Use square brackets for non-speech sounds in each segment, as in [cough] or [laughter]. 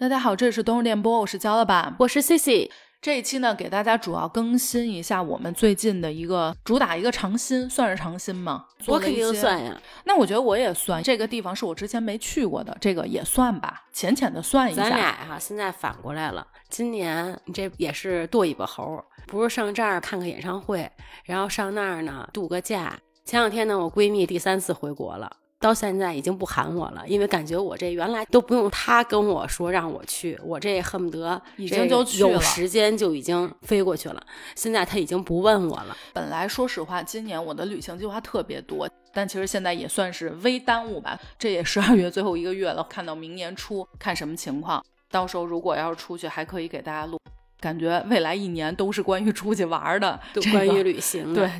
大家好，这里是冬日电波，我是焦老板，我是 CC。这一期呢，给大家主要更新一下我们最近的一个主打一个长新，算是长新吗？我肯定算呀。那我觉得我也算，这个地方是我之前没去过的，这个也算吧，浅浅的算一下。咱俩哈，现在反过来了，今年你这也是剁一把猴，不是上这儿看看演唱会，然后上那儿呢度个假。前两天呢，我闺蜜第三次回国了。到现在已经不喊我了，因为感觉我这原来都不用他跟我说让我去，我这恨不得已经就有时间就已经飞过去了。现在他已经不问我了。本来说实话，今年我的旅行计划特别多，但其实现在也算是微耽误吧。这也十二月最后一个月了，看到明年初看什么情况。到时候如果要是出去，还可以给大家录。感觉未来一年都是关于出去玩的，都关于旅行。对。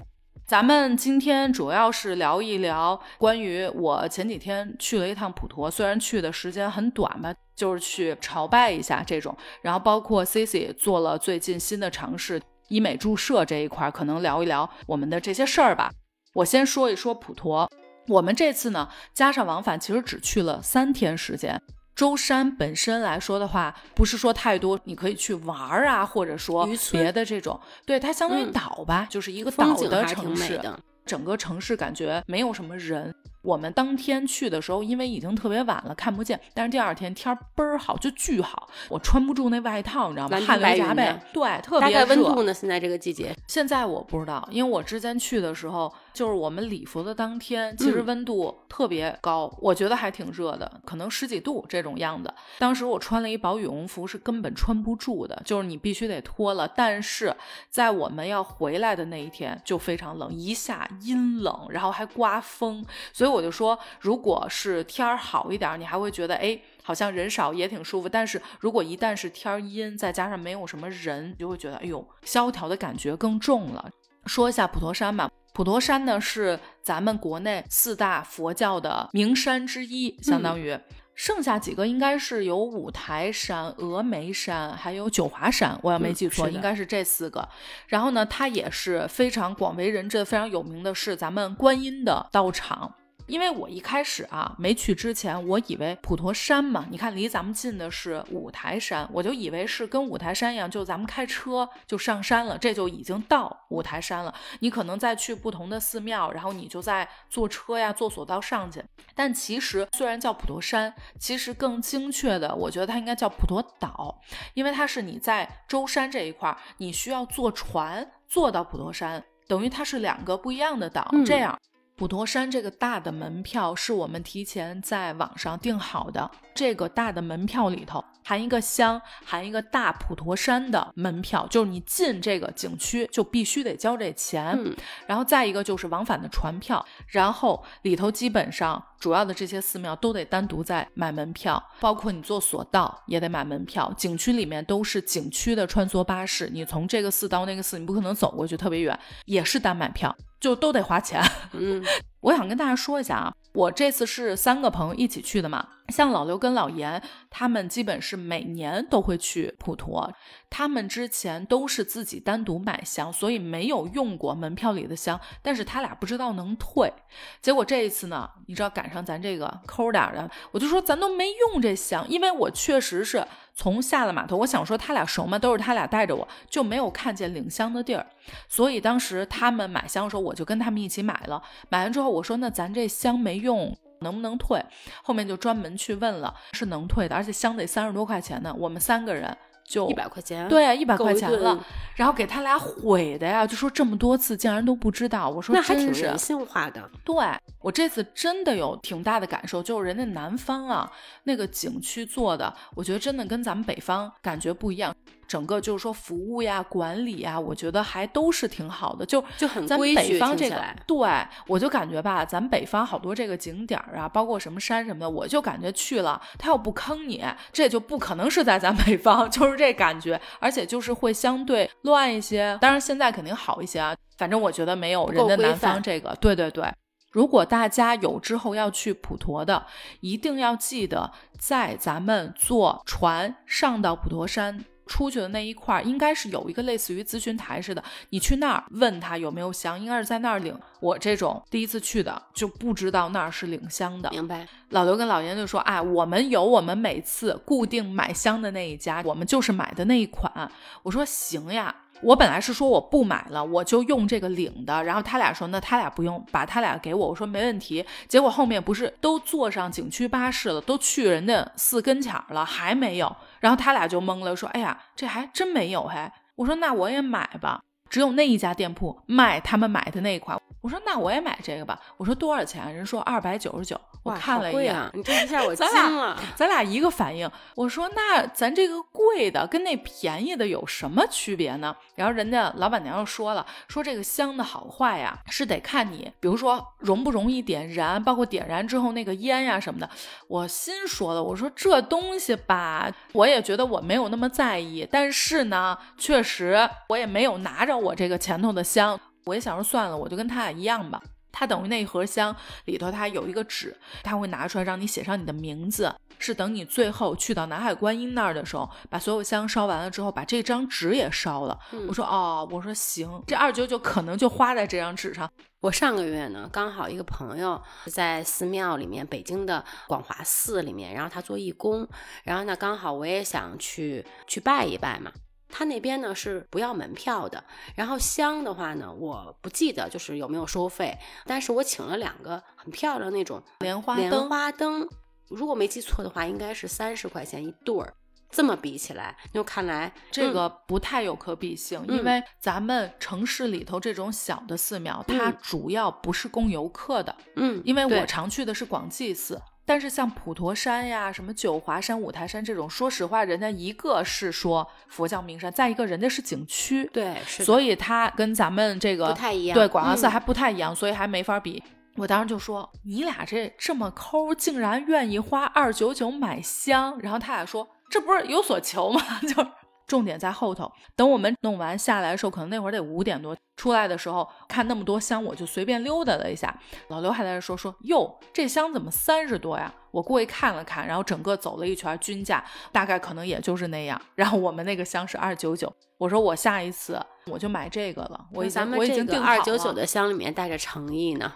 咱们今天主要是聊一聊关于我前几天去了一趟普陀，虽然去的时间很短吧，就是去朝拜一下这种。然后包括 Cici 做了最近新的尝试，医美注射这一块，可能聊一聊我们的这些事儿吧。我先说一说普陀，我们这次呢加上往返，其实只去了三天时间。舟山本身来说的话，不是说太多，你可以去玩儿啊，或者说别的这种，对它相当于岛吧，就是一个岛的城市，整个城市感觉没有什么人。我们当天去的时候，因为已经特别晚了，看不见。但是第二天天倍儿好，就巨好。我穿不住那外套，你知道吗？汗流浃背。对，特别热。大概温度呢？现在这个季节？现在我不知道，因为我之前去的时候，就是我们礼服的当天，其实温度特别高，我觉得还挺热的，可能十几度这种样子。当时我穿了一薄羽绒服，是根本穿不住的，就是你必须得脱了。但是在我们要回来的那一天，就非常冷，一下阴冷，然后还刮风，所以。我就说，如果是天儿好一点，你还会觉得哎，好像人少也挺舒服。但是如果一旦是天儿阴，再加上没有什么人，就会觉得哎呦，萧条的感觉更重了。说一下普陀山吧，普陀山呢是咱们国内四大佛教的名山之一，相当于剩下几个应该是有五台山、峨眉山，还有九华山，我要没记错，应该是这四个。然后呢，它也是非常广为人知、非常有名的是咱们观音的道场。因为我一开始啊没去之前，我以为普陀山嘛，你看离咱们近的是五台山，我就以为是跟五台山一样，就咱们开车就上山了，这就已经到五台山了。你可能再去不同的寺庙，然后你就在坐车呀、坐索道上去。但其实虽然叫普陀山，其实更精确的，我觉得它应该叫普陀岛，因为它是你在舟山这一块，你需要坐船坐到普陀山，等于它是两个不一样的岛，这样。普陀山这个大的门票是我们提前在网上订好的，这个大的门票里头。含一个香，含一个大普陀山的门票，就是你进这个景区就必须得交这钱。然后再一个就是往返的船票，然后里头基本上主要的这些寺庙都得单独再买门票，包括你坐索道也得买门票。景区里面都是景区的穿梭巴士，你从这个寺到那个寺，你不可能走过去特别远，也是单买票，就都得花钱。嗯。我想跟大家说一下啊，我这次是三个朋友一起去的嘛。像老刘跟老严，他们基本是每年都会去普陀。他们之前都是自己单独买香，所以没有用过门票里的香。但是他俩不知道能退，结果这一次呢，你知道赶上咱这个抠点的，我就说咱都没用这香，因为我确实是从下了码头，我想说他俩熟嘛，都是他俩带着我，就没有看见领香的地儿。所以当时他们买香的时候，我就跟他们一起买了。买完之后，我说那咱这箱没用。能不能退？后面就专门去问了，是能退的，而且箱得三十多块钱呢。我们三个人就一百块钱，对，一百块钱了。然后给他俩毁的呀，就说这么多次竟然都不知道。我说那还挺人性化的。对我这次真的有挺大的感受，就是人家南方啊那个景区做的，我觉得真的跟咱们北方感觉不一样。整个就是说服务呀、管理呀，我觉得还都是挺好的，就就很咱北方这个，对我就感觉吧，咱北方好多这个景点儿啊，包括什么山什么的，我就感觉去了，他要不坑你，这就不可能是在咱北方，[laughs] 就是这感觉，而且就是会相对乱一些。当然现在肯定好一些啊，反正我觉得没有人的南方这个，对对对。如果大家有之后要去普陀的，一定要记得在咱们坐船上到普陀山。出去的那一块儿，应该是有一个类似于咨询台似的，你去那儿问他有没有香，应该是在那儿领。我这种第一次去的就不知道那儿是领香的。明白。老刘跟老严就说：“哎，我们有我们每次固定买香的那一家，我们就是买的那一款。”我说：“行呀。”我本来是说我不买了，我就用这个领的。然后他俩说，那他俩不用，把他俩给我。我说没问题。结果后面不是都坐上景区巴士了，都去人家寺跟前了，还没有。然后他俩就懵了，说：“哎呀，这还真没有嘿。”我说：“那我也买吧。”只有那一家店铺卖他们买的那一款。我说：“那我也买这个吧。”我说：“多少钱？”人说：“二百九十九。”我看了一眼，你这一下我 [laughs] 惊了。咱俩一个反应。我说：“那咱这个贵的跟那便宜的有什么区别呢？”然后人家老板娘又说了：“说这个香的好坏呀，是得看你，比如说容不容易点燃，包括点燃之后那个烟呀什么的。”我心说了：“我说这东西吧，我也觉得我没有那么在意，但是呢，确实我也没有拿着我这个前头的香。我也想说算了，我就跟他俩一样吧。”他等于那一盒香里头，他有一个纸，他会拿出来让你写上你的名字。是等你最后去到南海观音那儿的时候，把所有香烧完了之后，把这张纸也烧了。我说哦，我说行，这二九九可能就花在这张纸上。我上个月呢，刚好一个朋友在寺庙里面，北京的广华寺里面，然后他做义工，然后呢刚好我也想去去拜一拜嘛。他那边呢是不要门票的，然后香的话呢，我不记得就是有没有收费，但是我请了两个很漂亮那种莲花莲花灯，如果没记错的话，应该是三十块钱一对儿。这么比起来，就看来这个不太有可比性，因为咱们城市里头这种小的寺庙，它主要不是供游客的。嗯，因为我常去的是广济寺。但是像普陀山呀、什么九华山、五台山这种，说实话，人家一个是说佛教名山，再一个人家是景区，对，所以它跟咱们这个不太一样，对，广华寺还不太一样，所以还没法比。我当时就说，你俩这这么抠，竟然愿意花二九九买香，然后他俩说，这不是有所求吗？[laughs] 就。重点在后头，等我们弄完下来的时候，可能那会儿得五点多。出来的时候看那么多箱，我就随便溜达了一下。老刘还在那说说哟，这箱怎么三十多呀？我过去看了看，然后整个走了一圈，均价大概可能也就是那样。然后我们那个箱是二九九，我说我下一次我就买这个了。我咱们我已经定好了。二九九的箱里面带着诚意呢。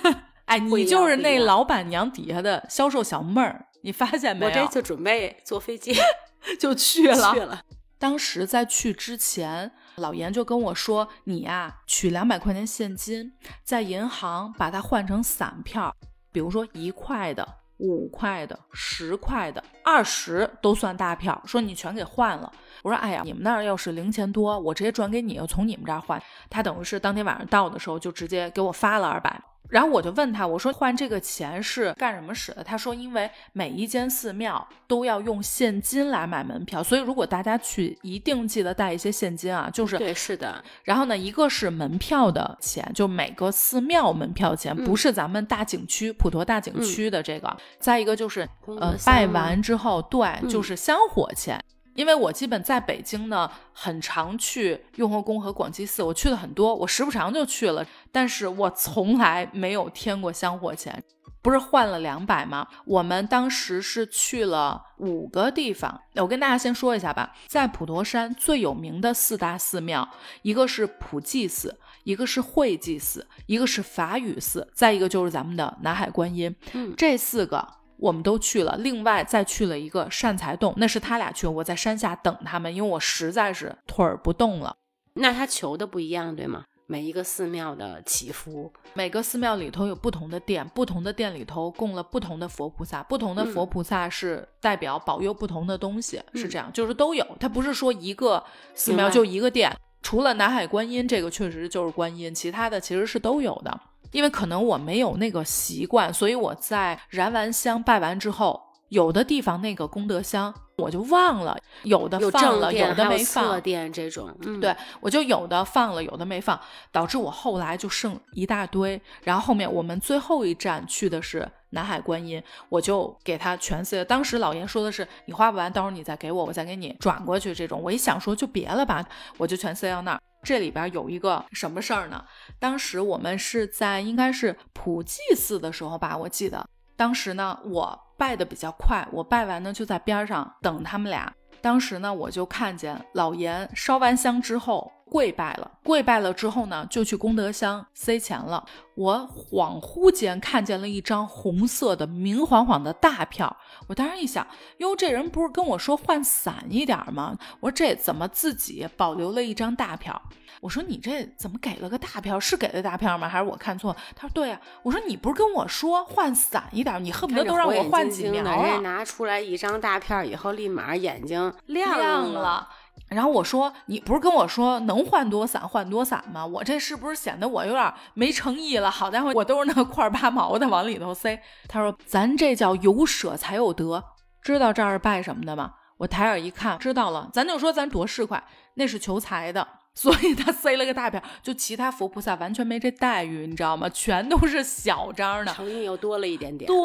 [laughs] 哎，[laughs] 你就是那老板娘底下的销售小妹儿，你发现没有？我这就准备坐飞机 [laughs] 就去了。去了。当时在去之前，老严就跟我说：“你呀，取两百块钱现金，在银行把它换成散票，比如说一块的、五块的、十块的、二十都算大票。说你全给换了。”我说：“哎呀，你们那儿要是零钱多，我直接转给你，从你们这儿换。”他等于是当天晚上到的时候，就直接给我发了二百。然后我就问他，我说换这个钱是干什么使的？他说，因为每一间寺庙都要用现金来买门票，所以如果大家去，一定记得带一些现金啊。就是对，是的。然后呢，一个是门票的钱，就每个寺庙门票钱，不是咱们大景区普陀大景区的这个。再一个就是呃，拜完之后，对，就是香火钱。因为我基本在北京呢，很常去雍和宫和广济寺，我去的很多，我时不常就去了，但是我从来没有添过香火钱，不是换了两百吗？我们当时是去了五个地方，我跟大家先说一下吧，在普陀山最有名的四大寺庙，一个是普济寺，一个是慧济寺，一个是法雨寺，再一个就是咱们的南海观音，嗯，这四个。我们都去了，另外再去了一个善财洞，那是他俩去，我在山下等他们，因为我实在是腿儿不动了。那他求的不一样，对吗？每一个寺庙的祈福，每个寺庙里头有不同的殿，不同的殿里头供了不同的佛菩萨，不同的佛菩萨是代表保佑不同的东西，是这样，就是都有。它不是说一个寺庙就一个殿，除了南海观音这个确实就是观音，其他的其实是都有的。因为可能我没有那个习惯，所以我在燃完香拜完之后，有的地方那个功德香我就忘了，有的放了，有的没放。殿这种，嗯，对我就有的放了，有的没放，导致我后来就剩一大堆。然后后面我们最后一站去的是南海观音，我就给他全塞。当时老严说的是，你花不完，到时候你再给我，我再给你转过去。这种我一想说就别了吧，我就全塞到那儿。这里边有一个什么事儿呢？当时我们是在应该是普济寺的时候吧，我记得当时呢，我拜的比较快，我拜完呢就在边上等他们俩。当时呢，我就看见老严烧完香之后跪拜了，跪拜了之后呢，就去功德箱塞钱了。我恍惚间看见了一张红色的明晃晃的大票，我当时一想，哟，这人不是跟我说换散一点吗？我说这怎么自己保留了一张大票？我说你这怎么给了个大票？是给的大票吗？还是我看错？他说对呀。我说你不是跟我说换散一点，你恨不得都让我换几苗啊？拿出来一张大票以后，立马眼睛亮了。然后我说你不是跟我说能换多散换多散吗？我这是不是显得我有点没诚意了？好家伙，我都是那块八毛的往里头塞。他说咱这叫有舍才有得，知道这儿是拜什么的吗？我抬眼一看，知道了。咱就说咱多市侩，那是求财的。所以他塞了个大票，就其他佛菩萨完全没这待遇，你知道吗？全都是小张的，诚意又多了一点点。对，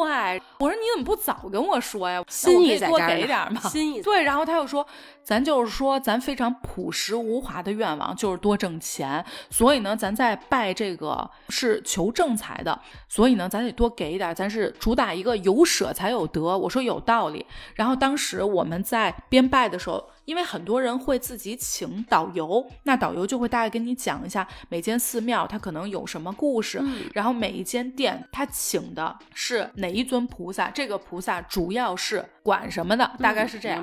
我说你怎么不早跟我说呀？心意多给点嘛。心意对，然后他又说，咱就是说咱非常朴实无华的愿望就是多挣钱，所以呢，咱在拜这个是求正财的，所以呢，咱得多给一点，咱是主打一个有舍才有得。我说有道理。然后当时我们在边拜的时候。因为很多人会自己请导游，那导游就会大概跟你讲一下每间寺庙它可能有什么故事，然后每一间店他请的是哪一尊菩萨，这个菩萨主要是管什么的，大概是这样。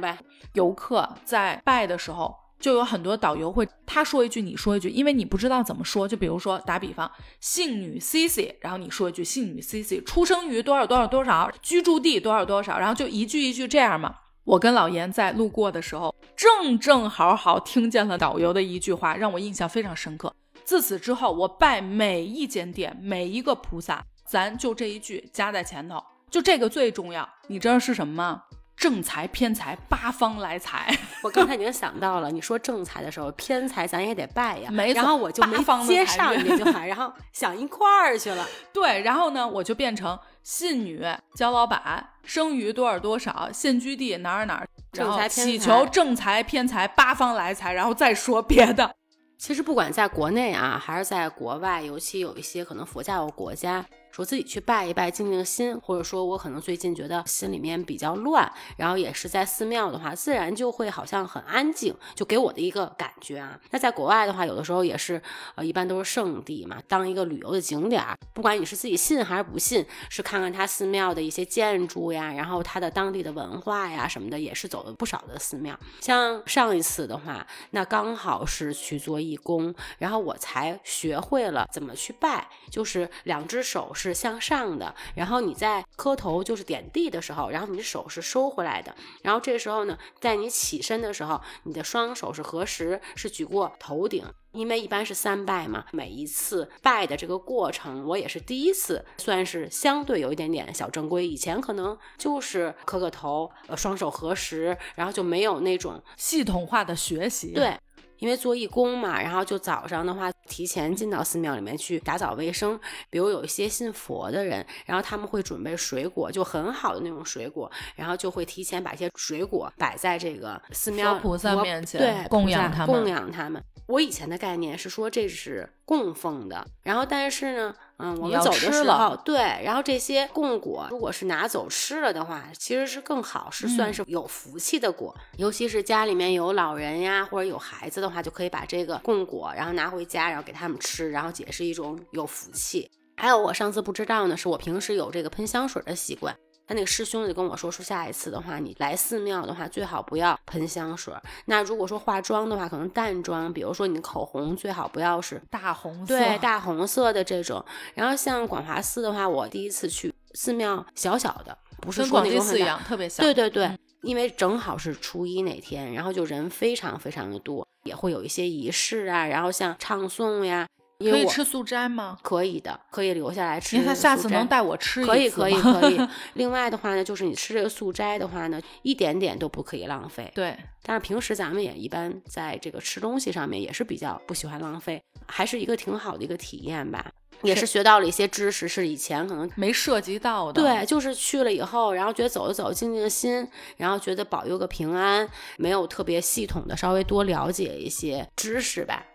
游客在拜的时候，就有很多导游会他说一句你说一句，因为你不知道怎么说，就比如说打比方，姓女 C C，然后你说一句姓女 C C，出生于多少多少多少，居住地多少多少，然后就一句一句这样嘛。我跟老严在路过的时候，正正好好听见了导游的一句话，让我印象非常深刻。自此之后，我拜每一间店、每一个菩萨，咱就这一句加在前头，就这个最重要。你知道是什么吗？正财偏财八方来财。我刚才已经想到了，你说正财的时候，偏财咱也得拜呀。没然后我就没接上这句话，然后想一块儿去了。[laughs] 对，然后呢，我就变成信女焦老板，生于多少多少，现居地哪儿哪儿，然后祈求正财偏财八方来财，然后再说别的。其实不管在国内啊，还是在国外，尤其有一些可能佛教国家。说自己去拜一拜，静静心，或者说我可能最近觉得心里面比较乱，然后也是在寺庙的话，自然就会好像很安静，就给我的一个感觉啊。那在国外的话，有的时候也是，呃，一般都是圣地嘛，当一个旅游的景点儿，不管你是自己信还是不信，是看看他寺庙的一些建筑呀，然后他的当地的文化呀什么的，也是走了不少的寺庙。像上一次的话，那刚好是去做义工，然后我才学会了怎么去拜，就是两只手。是向上的，然后你在磕头就是点地的时候，然后你的手是收回来的，然后这时候呢，在你起身的时候，你的双手是合十，是举过头顶，因为一般是三拜嘛，每一次拜的这个过程，我也是第一次，算是相对有一点点小正规，以前可能就是磕个头，呃，双手合十，然后就没有那种系统化的学习，对。因为做义工嘛，然后就早上的话，提前进到寺庙里面去打扫卫生。比如有一些信佛的人，然后他们会准备水果，就很好的那种水果，然后就会提前把一些水果摆在这个寺庙菩萨面前，对，供养他们，供养他们。我以前的概念是说这是供奉的，然后但是呢，嗯，我们走的时候，对，然后这些供果如果是拿走吃了的话，其实是更好，是算是有福气的果。尤其是家里面有老人呀，或者有孩子的话，就可以把这个供果，然后拿回家，然后给他们吃，然后也是一种有福气。还有我上次不知道呢，是我平时有这个喷香水的习惯。他那个师兄就跟我说，说下一次的话，你来寺庙的话，最好不要喷香水。那如果说化妆的话，可能淡妆，比如说你的口红，最好不要是大红色，对，大红色的这种。然后像广华寺的话，我第一次去寺庙，小小的，不是说那种寺一样特别小。对对对，因为正好是初一那天，然后就人非常非常的多，也会有一些仪式啊，然后像唱诵呀。可以吃素斋吗？可以的，可以留下来吃。因为他下次能带我吃一次可以，可以，可以。[laughs] 另外的话呢，就是你吃这个素斋的话呢，一点点都不可以浪费。对。但是平时咱们也一般在这个吃东西上面也是比较不喜欢浪费，还是一个挺好的一个体验吧。也是学到了一些知识，是以前可能没涉及到的。对，就是去了以后，然后觉得走一走，静静心，然后觉得保佑个平安，没有特别系统的稍微多了解一些知识吧。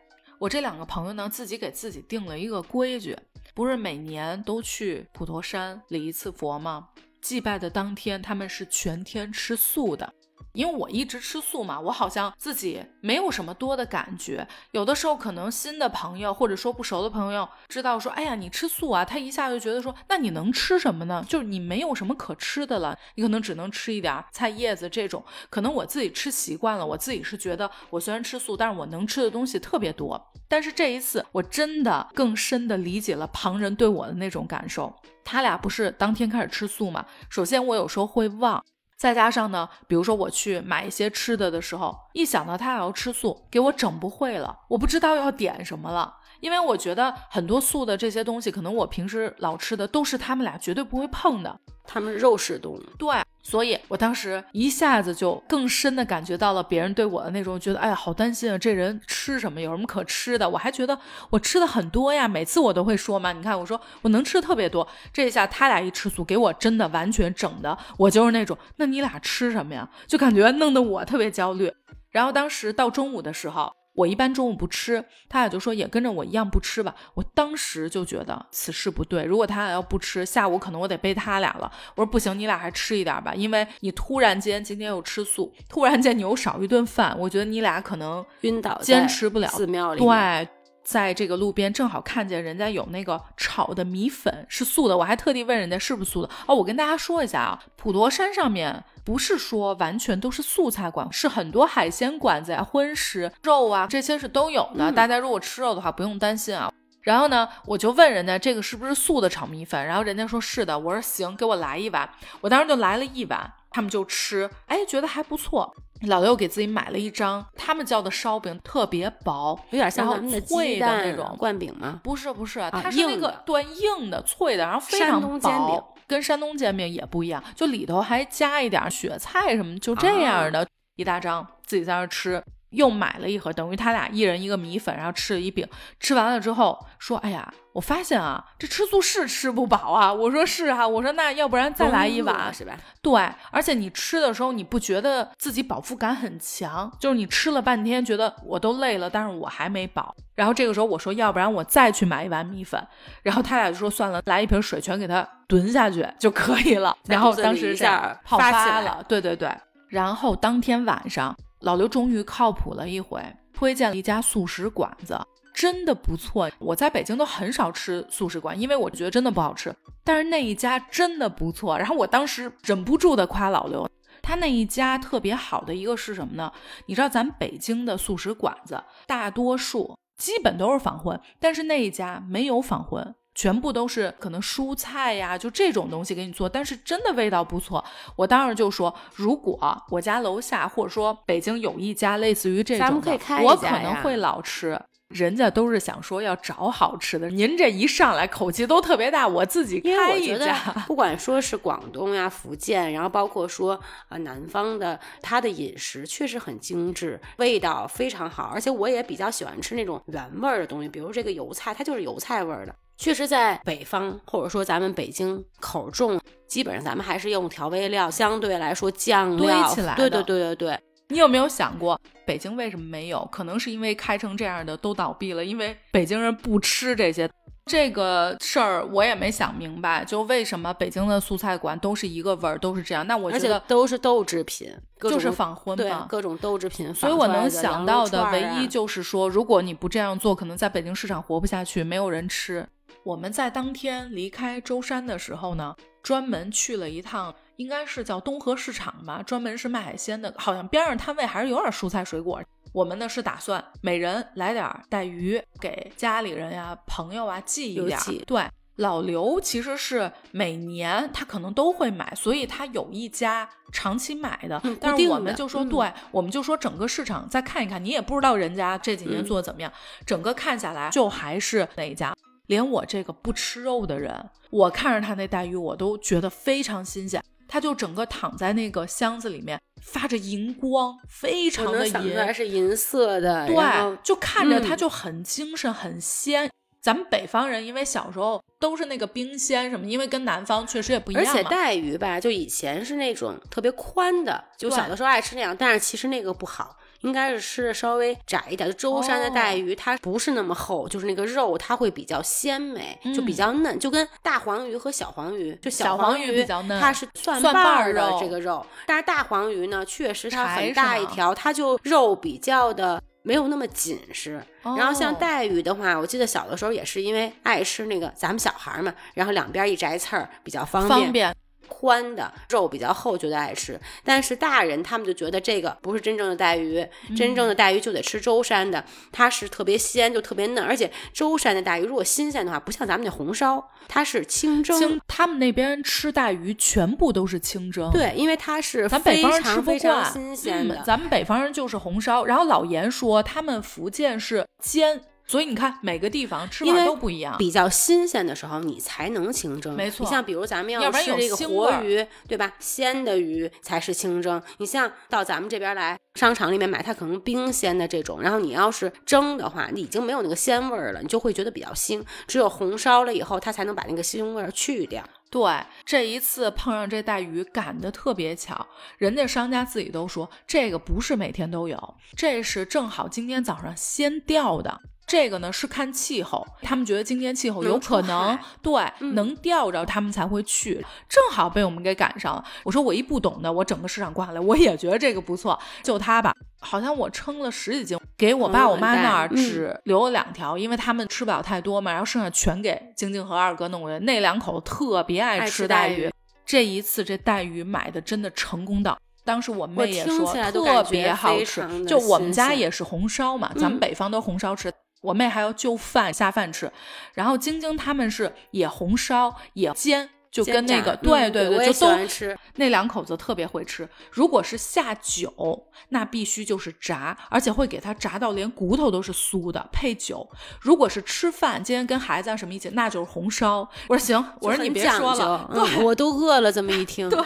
我这两个朋友呢，自己给自己定了一个规矩，不是每年都去普陀山礼一次佛吗？祭拜的当天，他们是全天吃素的。因为我一直吃素嘛，我好像自己没有什么多的感觉。有的时候可能新的朋友或者说不熟的朋友知道说，哎呀，你吃素啊，他一下就觉得说，那你能吃什么呢？就是你没有什么可吃的了，你可能只能吃一点菜叶子这种。可能我自己吃习惯了，我自己是觉得我虽然吃素，但是我能吃的东西特别多。但是这一次我真的更深的理解了旁人对我的那种感受。他俩不是当天开始吃素嘛？首先我有时候会忘。再加上呢，比如说我去买一些吃的的时候，一想到他要吃素，给我整不会了，我不知道要点什么了。因为我觉得很多素的这些东西，可能我平时老吃的都是他们俩绝对不会碰的。他们肉食动物，对，所以我当时一下子就更深的感觉到了别人对我的那种觉得，哎呀，好担心啊，这人吃什么，有什么可吃的？我还觉得我吃的很多呀，每次我都会说嘛，你看我说我能吃的特别多，这一下他俩一吃素，给我真的完全整的，我就是那种，那你俩吃什么呀？就感觉弄得我特别焦虑。然后当时到中午的时候。我一般中午不吃，他俩就说也跟着我一样不吃吧。我当时就觉得此事不对，如果他俩要不吃，下午可能我得背他俩了。我说不行，你俩还吃一点吧，因为你突然间今天又吃素，突然间你又少一顿饭，我觉得你俩可能晕倒，坚持不了。寺庙里，对，在这个路边正好看见人家有那个炒的米粉是素的，我还特地问人家是不是素的。哦，我跟大家说一下啊，普陀山上面。不是说完全都是素菜馆，是很多海鲜馆子呀、荤食肉啊这些是都有的。大家如果吃肉的话，不用担心啊。然后呢，我就问人家这个是不是素的炒米粉，然后人家说是的。我说行，给我来一碗。我当时就来了一碗，他们就吃，哎，觉得还不错。老刘给自己买了一张他们叫的烧饼，特别薄，有点像脆的那种灌饼吗？不是不是，它是那个对硬的脆的，然后非常薄。跟山东煎饼也不一样，就里头还加一点雪菜什么，就这样的一大张，自己在那吃。又买了一盒，等于他俩一人一个米粉，然后吃了一饼。吃完了之后说：“哎呀，我发现啊，这吃素是吃不饱啊。”我说：“是啊。”我说：“那要不然再来一碗，是吧？”对，而且你吃的时候，你不觉得自己饱腹感很强？就是你吃了半天，觉得我都累了，但是我还没饱。然后这个时候我说：“要不然我再去买一碗米粉。”然后他俩就说：“算了，来一瓶水，全给他蹲下去就可以了。”然后当时一下泡发了，对对对。然后当天晚上。老刘终于靠谱了一回，推荐了一家素食馆子，真的不错。我在北京都很少吃素食馆，因为我觉得真的不好吃。但是那一家真的不错，然后我当时忍不住的夸老刘，他那一家特别好的一个是什么呢？你知道咱北京的素食馆子大多数基本都是仿荤，但是那一家没有仿荤。全部都是可能蔬菜呀，就这种东西给你做，但是真的味道不错。我当时就说，如果我家楼下或者说北京有一家类似于这种的，我可能会老吃。人家都是想说要找好吃的，您这一上来口气都特别大，我自己开一家。不管说是广东呀、福建，然后包括说呃南方的，它的饮食确实很精致，味道非常好，而且我也比较喜欢吃那种原味儿的东西，比如这个油菜，它就是油菜味儿的。确实，在北方或者说咱们北京口重，基本上咱们还是用调味料，相对来说酱料堆起来。对对对对对。你有没有想过，北京为什么没有？可能是因为开成这样的都倒闭了，因为北京人不吃这些。这个事儿我也没想明白，就为什么北京的素菜馆都是一个味儿，都是这样？那我觉得都是豆制品，就是仿荤嘛，各种豆制品。所以我能想到的唯一就是说，如果你不这样做，可能在北京市场活不下去，没有人吃。我们在当天离开舟山的时候呢，专门去了一趟，应该是叫东河市场吧，专门是卖海鲜的，好像边上摊位还是有点蔬菜水果。我们呢是打算每人来点带鱼，给家里人呀、朋友啊寄一点。对，老刘其实是每年他可能都会买，所以他有一家长期买的。但是我们就说，对，我们就说整个市场再看一看，你也不知道人家这几年做的怎么样，整个看下来就还是那一家。连我这个不吃肉的人，我看着他那带鱼，我都觉得非常新鲜。他就整个躺在那个箱子里面，发着银光，非常的银，是银色的。对，就看着他就很精神，很鲜。咱们北方人因为小时候都是那个冰鲜什么，因为跟南方确实也不一样。而且带鱼吧，就以前是那种特别宽的，就小的时候爱吃那样，但是其实那个不好。应该是吃的稍微窄一点。就舟山的带鱼，它不是那么厚，就是那个肉它会比较鲜美，就比较嫩，就跟大黄鱼和小黄鱼，就小黄鱼比较嫩，它是蒜瓣的这个肉，但是大黄鱼呢，确实它很大一条，它就肉比较的。没有那么紧实，然后像带鱼的话，我记得小的时候也是因为爱吃那个咱们小孩嘛，然后两边一摘刺儿比较方便。宽的肉比较厚，觉得爱吃。但是大人他们就觉得这个不是真正的带鱼，真正的带鱼就得吃舟山的，它是特别鲜，就特别嫩。而且舟山的带鱼如果新鲜的话，不像咱们那红烧，它是清蒸。他们那边吃带鱼全部都是清蒸。对，因为它是咱北方人吃不惯新鲜的。咱们北方人就是红烧。然后老严说他们福建是煎。所以你看，每个地方吃法都不一样。比较新鲜的时候，你才能清蒸。没错，你像比如咱们要吃这个活鱼，对吧？鲜的鱼才是清蒸。你像到咱们这边来，商场里面买，它可能冰鲜的这种，然后你要是蒸的话，你已经没有那个鲜味儿了，你就会觉得比较腥。只有红烧了以后，它才能把那个腥味儿去掉。对，这一次碰上这带鱼，赶得特别巧，人家商家自己都说，这个不是每天都有，这是正好今天早上先钓的。这个呢是看气候，他们觉得今天气候有可能对能钓着，他们才会去。正好被我们给赶上了。我说我一不懂的，我整个市场逛下来，我也觉得这个不错，就它吧。好像我称了十几斤，给我爸我妈那儿只留了两条，因为他们吃不了太多嘛，然后剩下全给晶晶和二哥弄过去。那两口特别爱吃带鱼，这一次这带鱼买的真的成功到。当时我妹也说特别好吃，就我们家也是红烧嘛，咱们北方都红烧吃。我妹还要就饭下饭吃，然后晶晶他们是也红烧也煎，就跟那个对对对，就都吃。那两口子特别会吃。如果是下酒，那必须就是炸，而且会给它炸到连骨头都是酥的，配酒。如果是吃饭，今天跟孩子什么一起，那就是红烧。我说行，我说你别说了，我都饿了。这么一 [laughs] 听，对。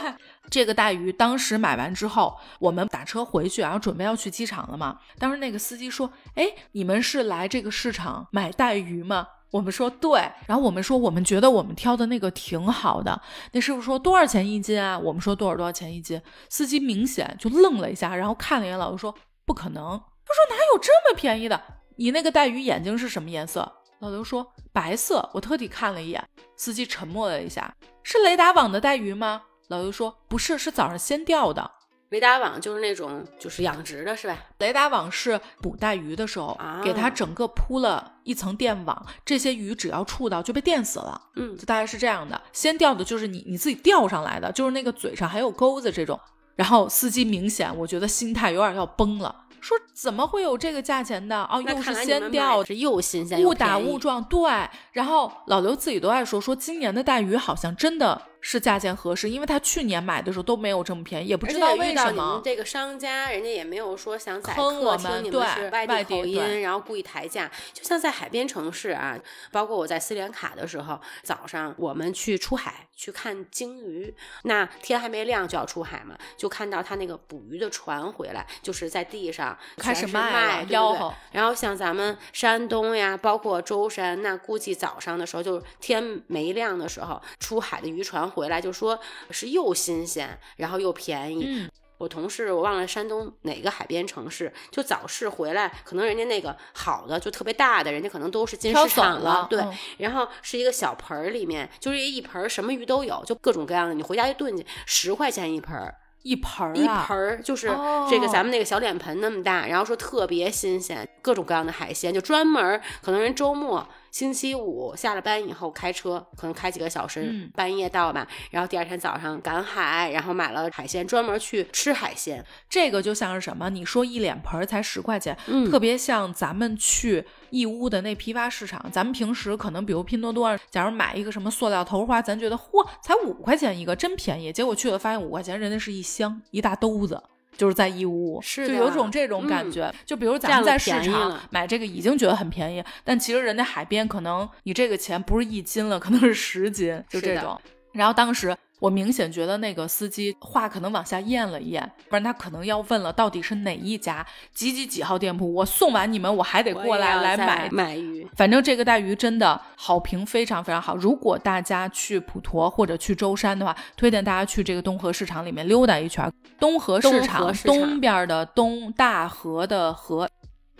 这个带鱼当时买完之后，我们打车回去，然后准备要去机场了嘛。当时那个司机说：“哎，你们是来这个市场买带鱼吗？”我们说：“对。”然后我们说：“我们觉得我们挑的那个挺好的。”那师傅说：“多少钱一斤啊？”我们说：“多少多少钱一斤？”司机明显就愣了一下，然后看了一眼老刘说：“不可能。”他说：“哪有这么便宜的？你那个带鱼眼睛是什么颜色？”老刘说：“白色。”我特地看了一眼。司机沉默了一下：“是雷达网的带鱼吗？”老刘说：“不是，是早上先钓的。雷达网就是那种，就是养殖的，是吧？雷达网是捕带鱼的时候，给它整个铺了一层电网，这些鱼只要触到就被电死了。嗯，就大概是这样的。先钓的就是你你自己钓上来的，就是那个嘴上还有钩子这种。然后司机明显，我觉得心态有点要崩了。”说怎么会有这个价钱的？哦，又是先钓，是又新鲜误打误撞。对，然后老刘自己都爱说，说今年的带鱼好像真的是价钱合适，因为他去年买的时候都没有这么便宜，也不知道为什么。这个商家人家也没有说想宰客，我们是外地口音，然后故意抬价。就像在海边城市啊，包括我在斯里兰卡的时候，早上我们去出海去看鲸鱼，那天还没亮就要出海嘛，就看到他那个捕鱼的船回来，就是在地上。开始卖吆喝，然后像咱们山东呀，包括舟山，那估计早上的时候，就是天没亮的时候，出海的渔船回来，就说是又新鲜，然后又便宜。嗯，我同事我忘了山东哪个海边城市，就早市回来，可能人家那个好的就特别大的，人家可能都是进市场了，对。然后是一个小盆儿里面，就是一盆儿什么鱼都有，就各种各样的，你回家一炖去，十块钱一盆儿。一盆儿，一盆儿就是这个咱们那个小脸盆那么大，然后说特别新鲜，各种各样的海鲜，就专门可能人周末。星期五下了班以后开车，可能开几个小时，半夜到吧。然后第二天早上赶海，然后买了海鲜，专门去吃海鲜。这个就像是什么？你说一脸盆才十块钱，特别像咱们去义乌的那批发市场。咱们平时可能比如拼多多，假如买一个什么塑料头花，咱觉得嚯，才五块钱一个，真便宜。结果去了发现五块钱，人家是一箱一大兜子。就是在义乌，就有种这种感觉。就比如咱们在市场买这个，已经觉得很便宜，但其实人家海边可能你这个钱不是一斤了，可能是十斤，就这种。然后当时我明显觉得那个司机话可能往下咽了咽，不然他可能要问了到底是哪一家几几几号店铺，我送完你们我还得过来来买买鱼。反正这个带鱼真的好评非常非常好。如果大家去普陀或者去舟山的话，推荐大家去这个东河市场里面溜达一圈。东河市场东边的东大河的河。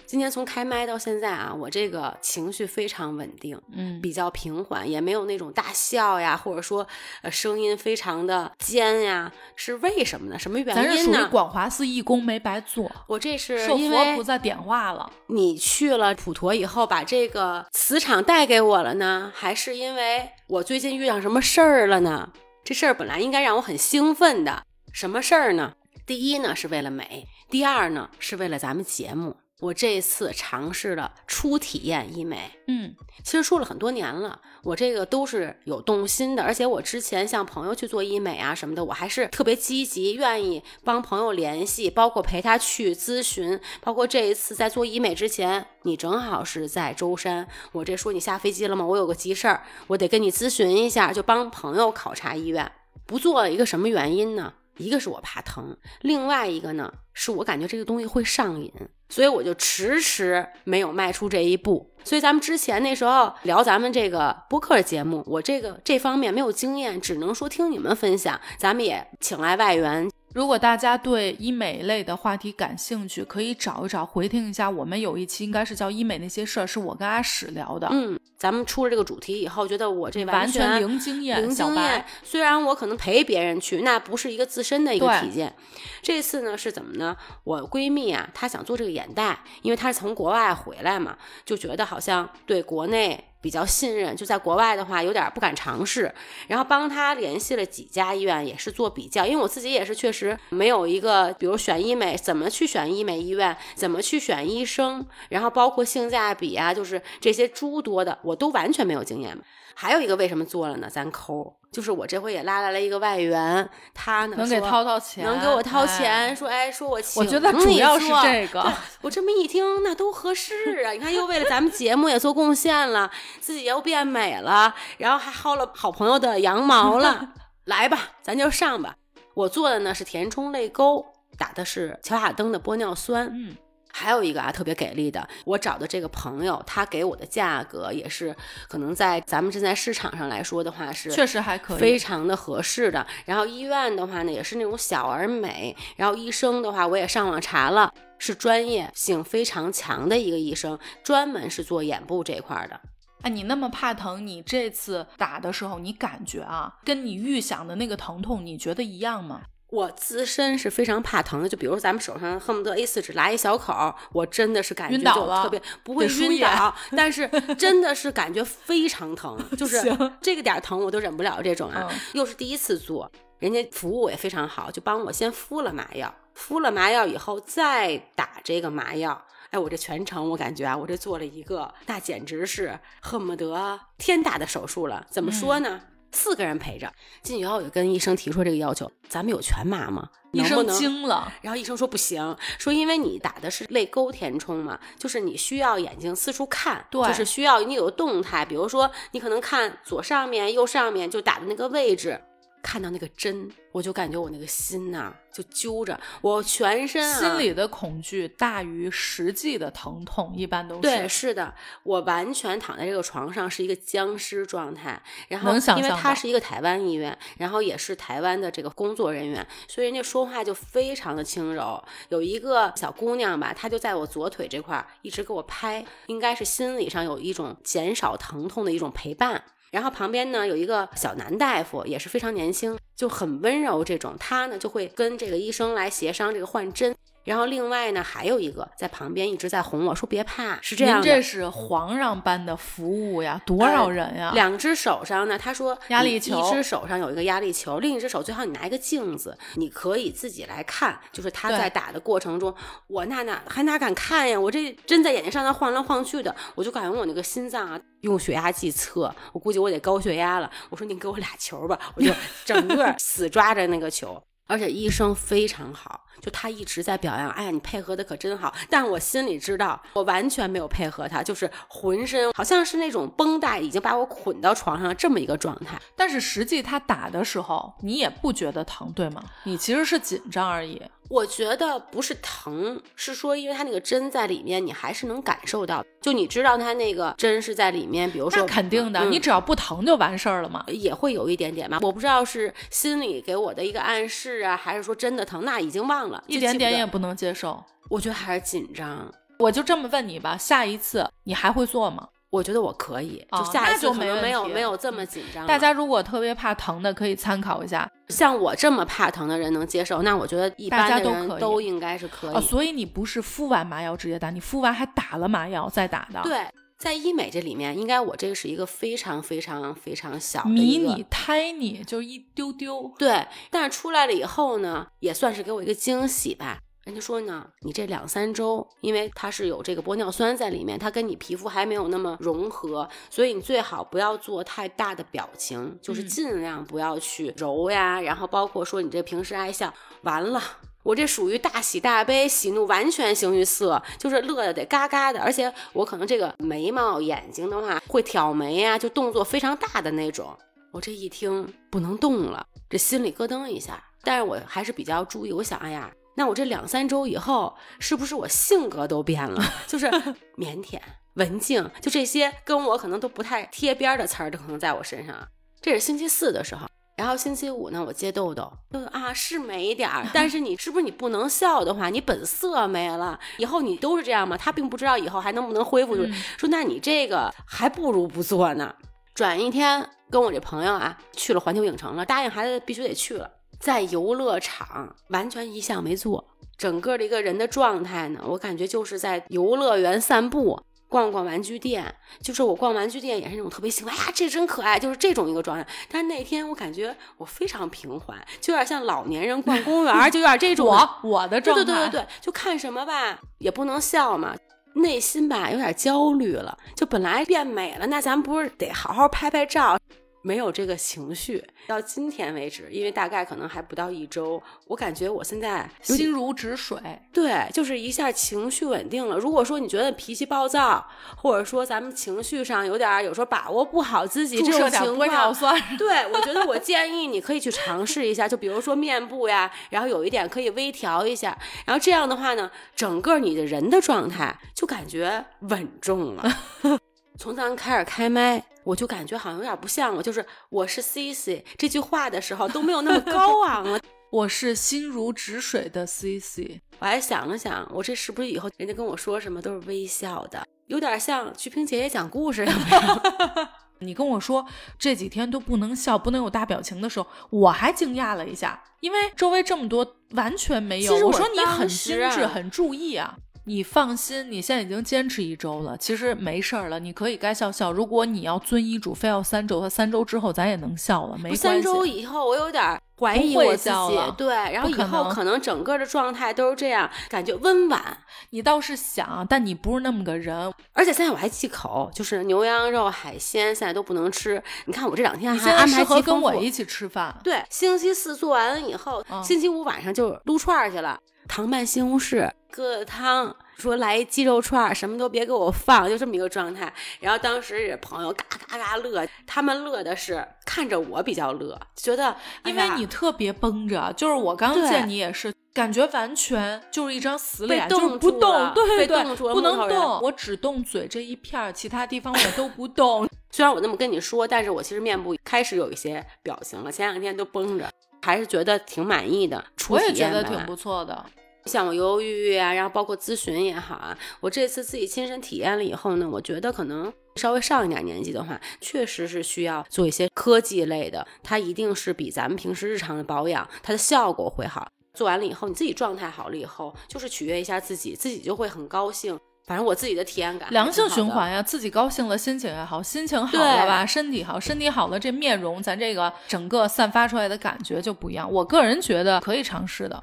今天从开麦到现在啊，我这个情绪非常稳定，嗯，比较平缓，也没有那种大笑呀，或者说呃声音非常的尖呀，是为什么呢？什么原因呢？咱是属于广华寺义工没白做，我这是受佛菩萨点化了。你去了普陀以后，把这个磁场带给我了呢，还是因为我最近遇上什么事儿了呢？这事儿本来应该让我很兴奋的，什么事儿呢？第一呢是为了美，第二呢是为了咱们节目。我这次尝试了初体验医美，嗯，其实说了很多年了，我这个都是有动心的，而且我之前像朋友去做医美啊什么的，我还是特别积极，愿意帮朋友联系，包括陪他去咨询，包括这一次在做医美之前，你正好是在舟山，我这说你下飞机了吗？我有个急事儿，我得跟你咨询一下，就帮朋友考察医院，不做一个什么原因呢？一个是我怕疼，另外一个呢是我感觉这个东西会上瘾。所以我就迟迟没有迈出这一步。所以咱们之前那时候聊咱们这个播客节目，我这个这方面没有经验，只能说听你们分享。咱们也请来外援。如果大家对医美类的话题感兴趣，可以找一找回听一下。我们有一期应该是叫《医美那些事儿》，是我跟阿史聊的。嗯，咱们出了这个主题以后，觉得我这完全零经验，零经验。虽然我可能陪别人去，那不是一个自身的一个体验。这次呢是怎么呢？我闺蜜啊，她想做这个眼袋，因为她是从国外回来嘛，就觉得好像对国内。比较信任，就在国外的话有点不敢尝试，然后帮他联系了几家医院，也是做比较。因为我自己也是确实没有一个，比如选医美怎么去选医美医院，怎么去选医生，然后包括性价比啊，就是这些诸多的，我都完全没有经验。还有一个为什么做了呢？咱抠，就是我这回也拉来了一个外援，他呢能给掏掏钱，能给我掏钱，说哎，说我请我觉得主要是这个，我这么一听，那都合适啊！你看，又为了咱们节目也做贡献了，自己又变美了，然后还薅了好朋友的羊毛了，[laughs] 来吧，咱就上吧。我做的呢是填充泪沟，打的是乔雅登的玻尿酸，嗯。还有一个啊，特别给力的，我找的这个朋友，他给我的价格也是可能在咱们正在市场上来说的话是确实还可以，非常的合适的。然后医院的话呢，也是那种小而美。然后医生的话，我也上网查了，是专业性非常强的一个医生，专门是做眼部这块的。哎，你那么怕疼，你这次打的时候，你感觉啊，跟你预想的那个疼痛，你觉得一样吗？我自身是非常怕疼的，就比如咱们手上恨不得 A 四纸拉一小口，我真的是感觉就特别不会晕倒，[laughs] 但是真的是感觉非常疼，就是这个点疼我都忍不了这种啊。又是第一次做，人家服务也非常好，就帮我先敷了麻药，敷了麻药以后再打这个麻药。哎，我这全程我感觉啊，我这做了一个，那简直是恨不得天大的手术了。怎么说呢？四个人陪着进去以后，我就跟医生提出这个要求：咱们有全麻吗？医生惊了，然后医生说不行，说因为你打的是泪沟填充嘛，就是你需要眼睛四处看，对就是需要你有动态，比如说你可能看左上面、右上面，就打的那个位置。看到那个针，我就感觉我那个心呐就揪着，我全身啊，心里的恐惧大于实际的疼痛，一般都是对，是的，我完全躺在这个床上是一个僵尸状态，然后因为他是一个台湾医院，然后也是台湾的这个工作人员，所以人家说话就非常的轻柔。有一个小姑娘吧，她就在我左腿这块一直给我拍，应该是心理上有一种减少疼痛的一种陪伴。然后旁边呢有一个小男大夫，也是非常年轻，就很温柔。这种他呢就会跟这个医生来协商这个换针。然后另外呢，还有一个在旁边一直在哄我说：“别怕，是这样。”您这是皇上般的服务呀，多少人呀？两只手上呢，他说压力球，一只手上有一个压力球，另一只手最好你拿一个镜子，你可以自己来看。就是他在打的过程中，我那哪还哪敢看呀？我这针在眼睛上那晃来晃去的，我就感觉我那个心脏啊，用血压计测，我估计我得高血压了。我说你给我俩球吧，我就整个 [laughs] 死抓着那个球。而且医生非常好，就他一直在表扬，哎呀，你配合的可真好。但是我心里知道，我完全没有配合他，就是浑身好像是那种绷带已经把我捆到床上这么一个状态。但是实际他打的时候，你也不觉得疼，对吗？你其实是紧张而已。我觉得不是疼，是说因为它那个针在里面，你还是能感受到。就你知道它那个针是在里面，比如说，那肯定的，你只要不疼就完事儿了嘛。也会有一点点吧，我不知道是心里给我的一个暗示啊，还是说真的疼，那已经忘了，一点点也不能接受。我觉得还是紧张。我就这么问你吧，下一次你还会做吗？我觉得我可以，就下一次可能没有没有这么紧张。大家如果特别怕疼的，可以参考一下。像我这么怕疼的人能接受，那我觉得一般的人都应该是可以。所以你不是敷完麻药直接打，你敷完还打了麻药再打的。对，在医美这里面，应该我这个是一个非常非常非常小的迷你 tiny，就一丢丢。对，但是出来了以后呢，也算是给我一个惊喜吧。人家说呢，你这两三周，因为它是有这个玻尿酸在里面，它跟你皮肤还没有那么融合，所以你最好不要做太大的表情，就是尽量不要去揉呀。然后包括说你这平时爱笑，完了，我这属于大喜大悲，喜怒完全形于色，就是乐的得嘎嘎的。而且我可能这个眉毛、眼睛的话会挑眉呀，就动作非常大的那种。我这一听不能动了，这心里咯噔一下，但是我还是比较注意。我想，哎呀。那我这两三周以后，是不是我性格都变了？就是 [laughs] 腼腆、文静，就这些跟我可能都不太贴边的词儿，都可能在我身上。这是星期四的时候，然后星期五呢，我接豆豆，豆豆啊是美点儿，[laughs] 但是你是不是你不能笑的话，你本色没了，以后你都是这样吗？他并不知道以后还能不能恢复。说那你这个还不如不做呢。转一天跟我这朋友啊去了环球影城了，答应孩子必须得去了。在游乐场完全一项没做，整个的一个人的状态呢，我感觉就是在游乐园散步、逛逛玩具店。就是我逛玩具店也是那种特别喜欢，哎呀，这真可爱，就是这种一个状态。但是那天我感觉我非常平缓，就有点像老年人逛公园，就有点这种我我的状态。对对对对对，就看什么吧，也不能笑嘛，内心吧有点焦虑了。就本来变美了，那咱不是得好好拍拍照？没有这个情绪，到今天为止，因为大概可能还不到一周，我感觉我现在心如止水。对，就是一下情绪稳定了。如果说你觉得脾气暴躁，或者说咱们情绪上有点有时候把握不好自己这种情况，对我觉得我建议你可以去尝试一下，就比如说面部呀，然后有一点可以微调一下，然后这样的话呢，整个你的人的状态就感觉稳重了。[laughs] 从咱开始开麦。我就感觉好像有点不像了，就是我是 C C 这句话的时候都没有那么高 [laughs] 昂了。我是心如止水的 C C。我还想了想，我这是不是以后人家跟我说什么都是微笑的，有点像曲萍姐姐讲故事，有没有？[laughs] 你跟我说这几天都不能笑，不能有大表情的时候，我还惊讶了一下，因为周围这么多完全没有。其实我说你很精致，很注意啊。你放心，你现在已经坚持一周了，其实没事儿了，你可以该笑笑。如果你要遵医嘱，非要三周，他三周之后咱也能笑了，没关系。三周以后我有点怀疑我自己，对，然后以后可能整个的状态都是这样，感觉温婉。你倒是想，但你不是那么个人。而且现在我还忌口，就是牛羊肉、海鲜现在都不能吃。你看我这两天还安排和跟我一起吃饭。对，星期四做完了以后，星期五晚上就撸串去了。糖拌西红柿，疙瘩汤，说来鸡肉串，什么都别给我放，就这么一个状态。然后当时朋友嘎嘎嘎乐，他们乐的是看着我比较乐，觉得因为你特别绷着，就是我刚见你也是，感觉完全就是一张死脸，就是不动，对对，不能动，我只动嘴这一片儿，其他地方我都不动。[laughs] 虽然我那么跟你说，但是我其实面部开始有一些表情了，前两天都绷着。还是觉得挺满意的，我也觉得挺不错的。像我犹犹豫豫啊，然后包括咨询也好啊，我这次自己亲身体验了以后呢，我觉得可能稍微上一点年纪的话，确实是需要做一些科技类的，它一定是比咱们平时日常的保养，它的效果会好。做完了以后，你自己状态好了以后，就是取悦一下自己，自己就会很高兴。反正我自己的体验感，良性循环呀，自己高兴了，心情也好，心情好了吧，身体好，身体好了，这面容咱这个整个散发出来的感觉就不一样。我个人觉得可以尝试的。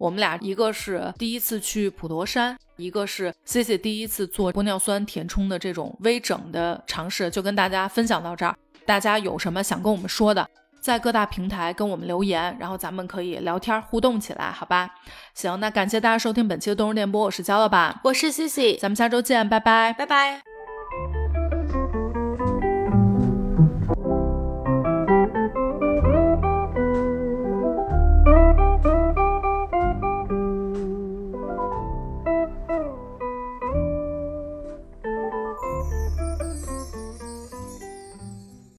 我们俩一个是第一次去普陀山，一个是 C C 第一次做玻尿酸填充的这种微整的尝试，就跟大家分享到这儿。大家有什么想跟我们说的？在各大平台跟我们留言，然后咱们可以聊天互动起来，好吧？行，那感谢大家收听本期的动物电波，我是焦老板，我是西西，咱们下周见，拜拜，拜拜。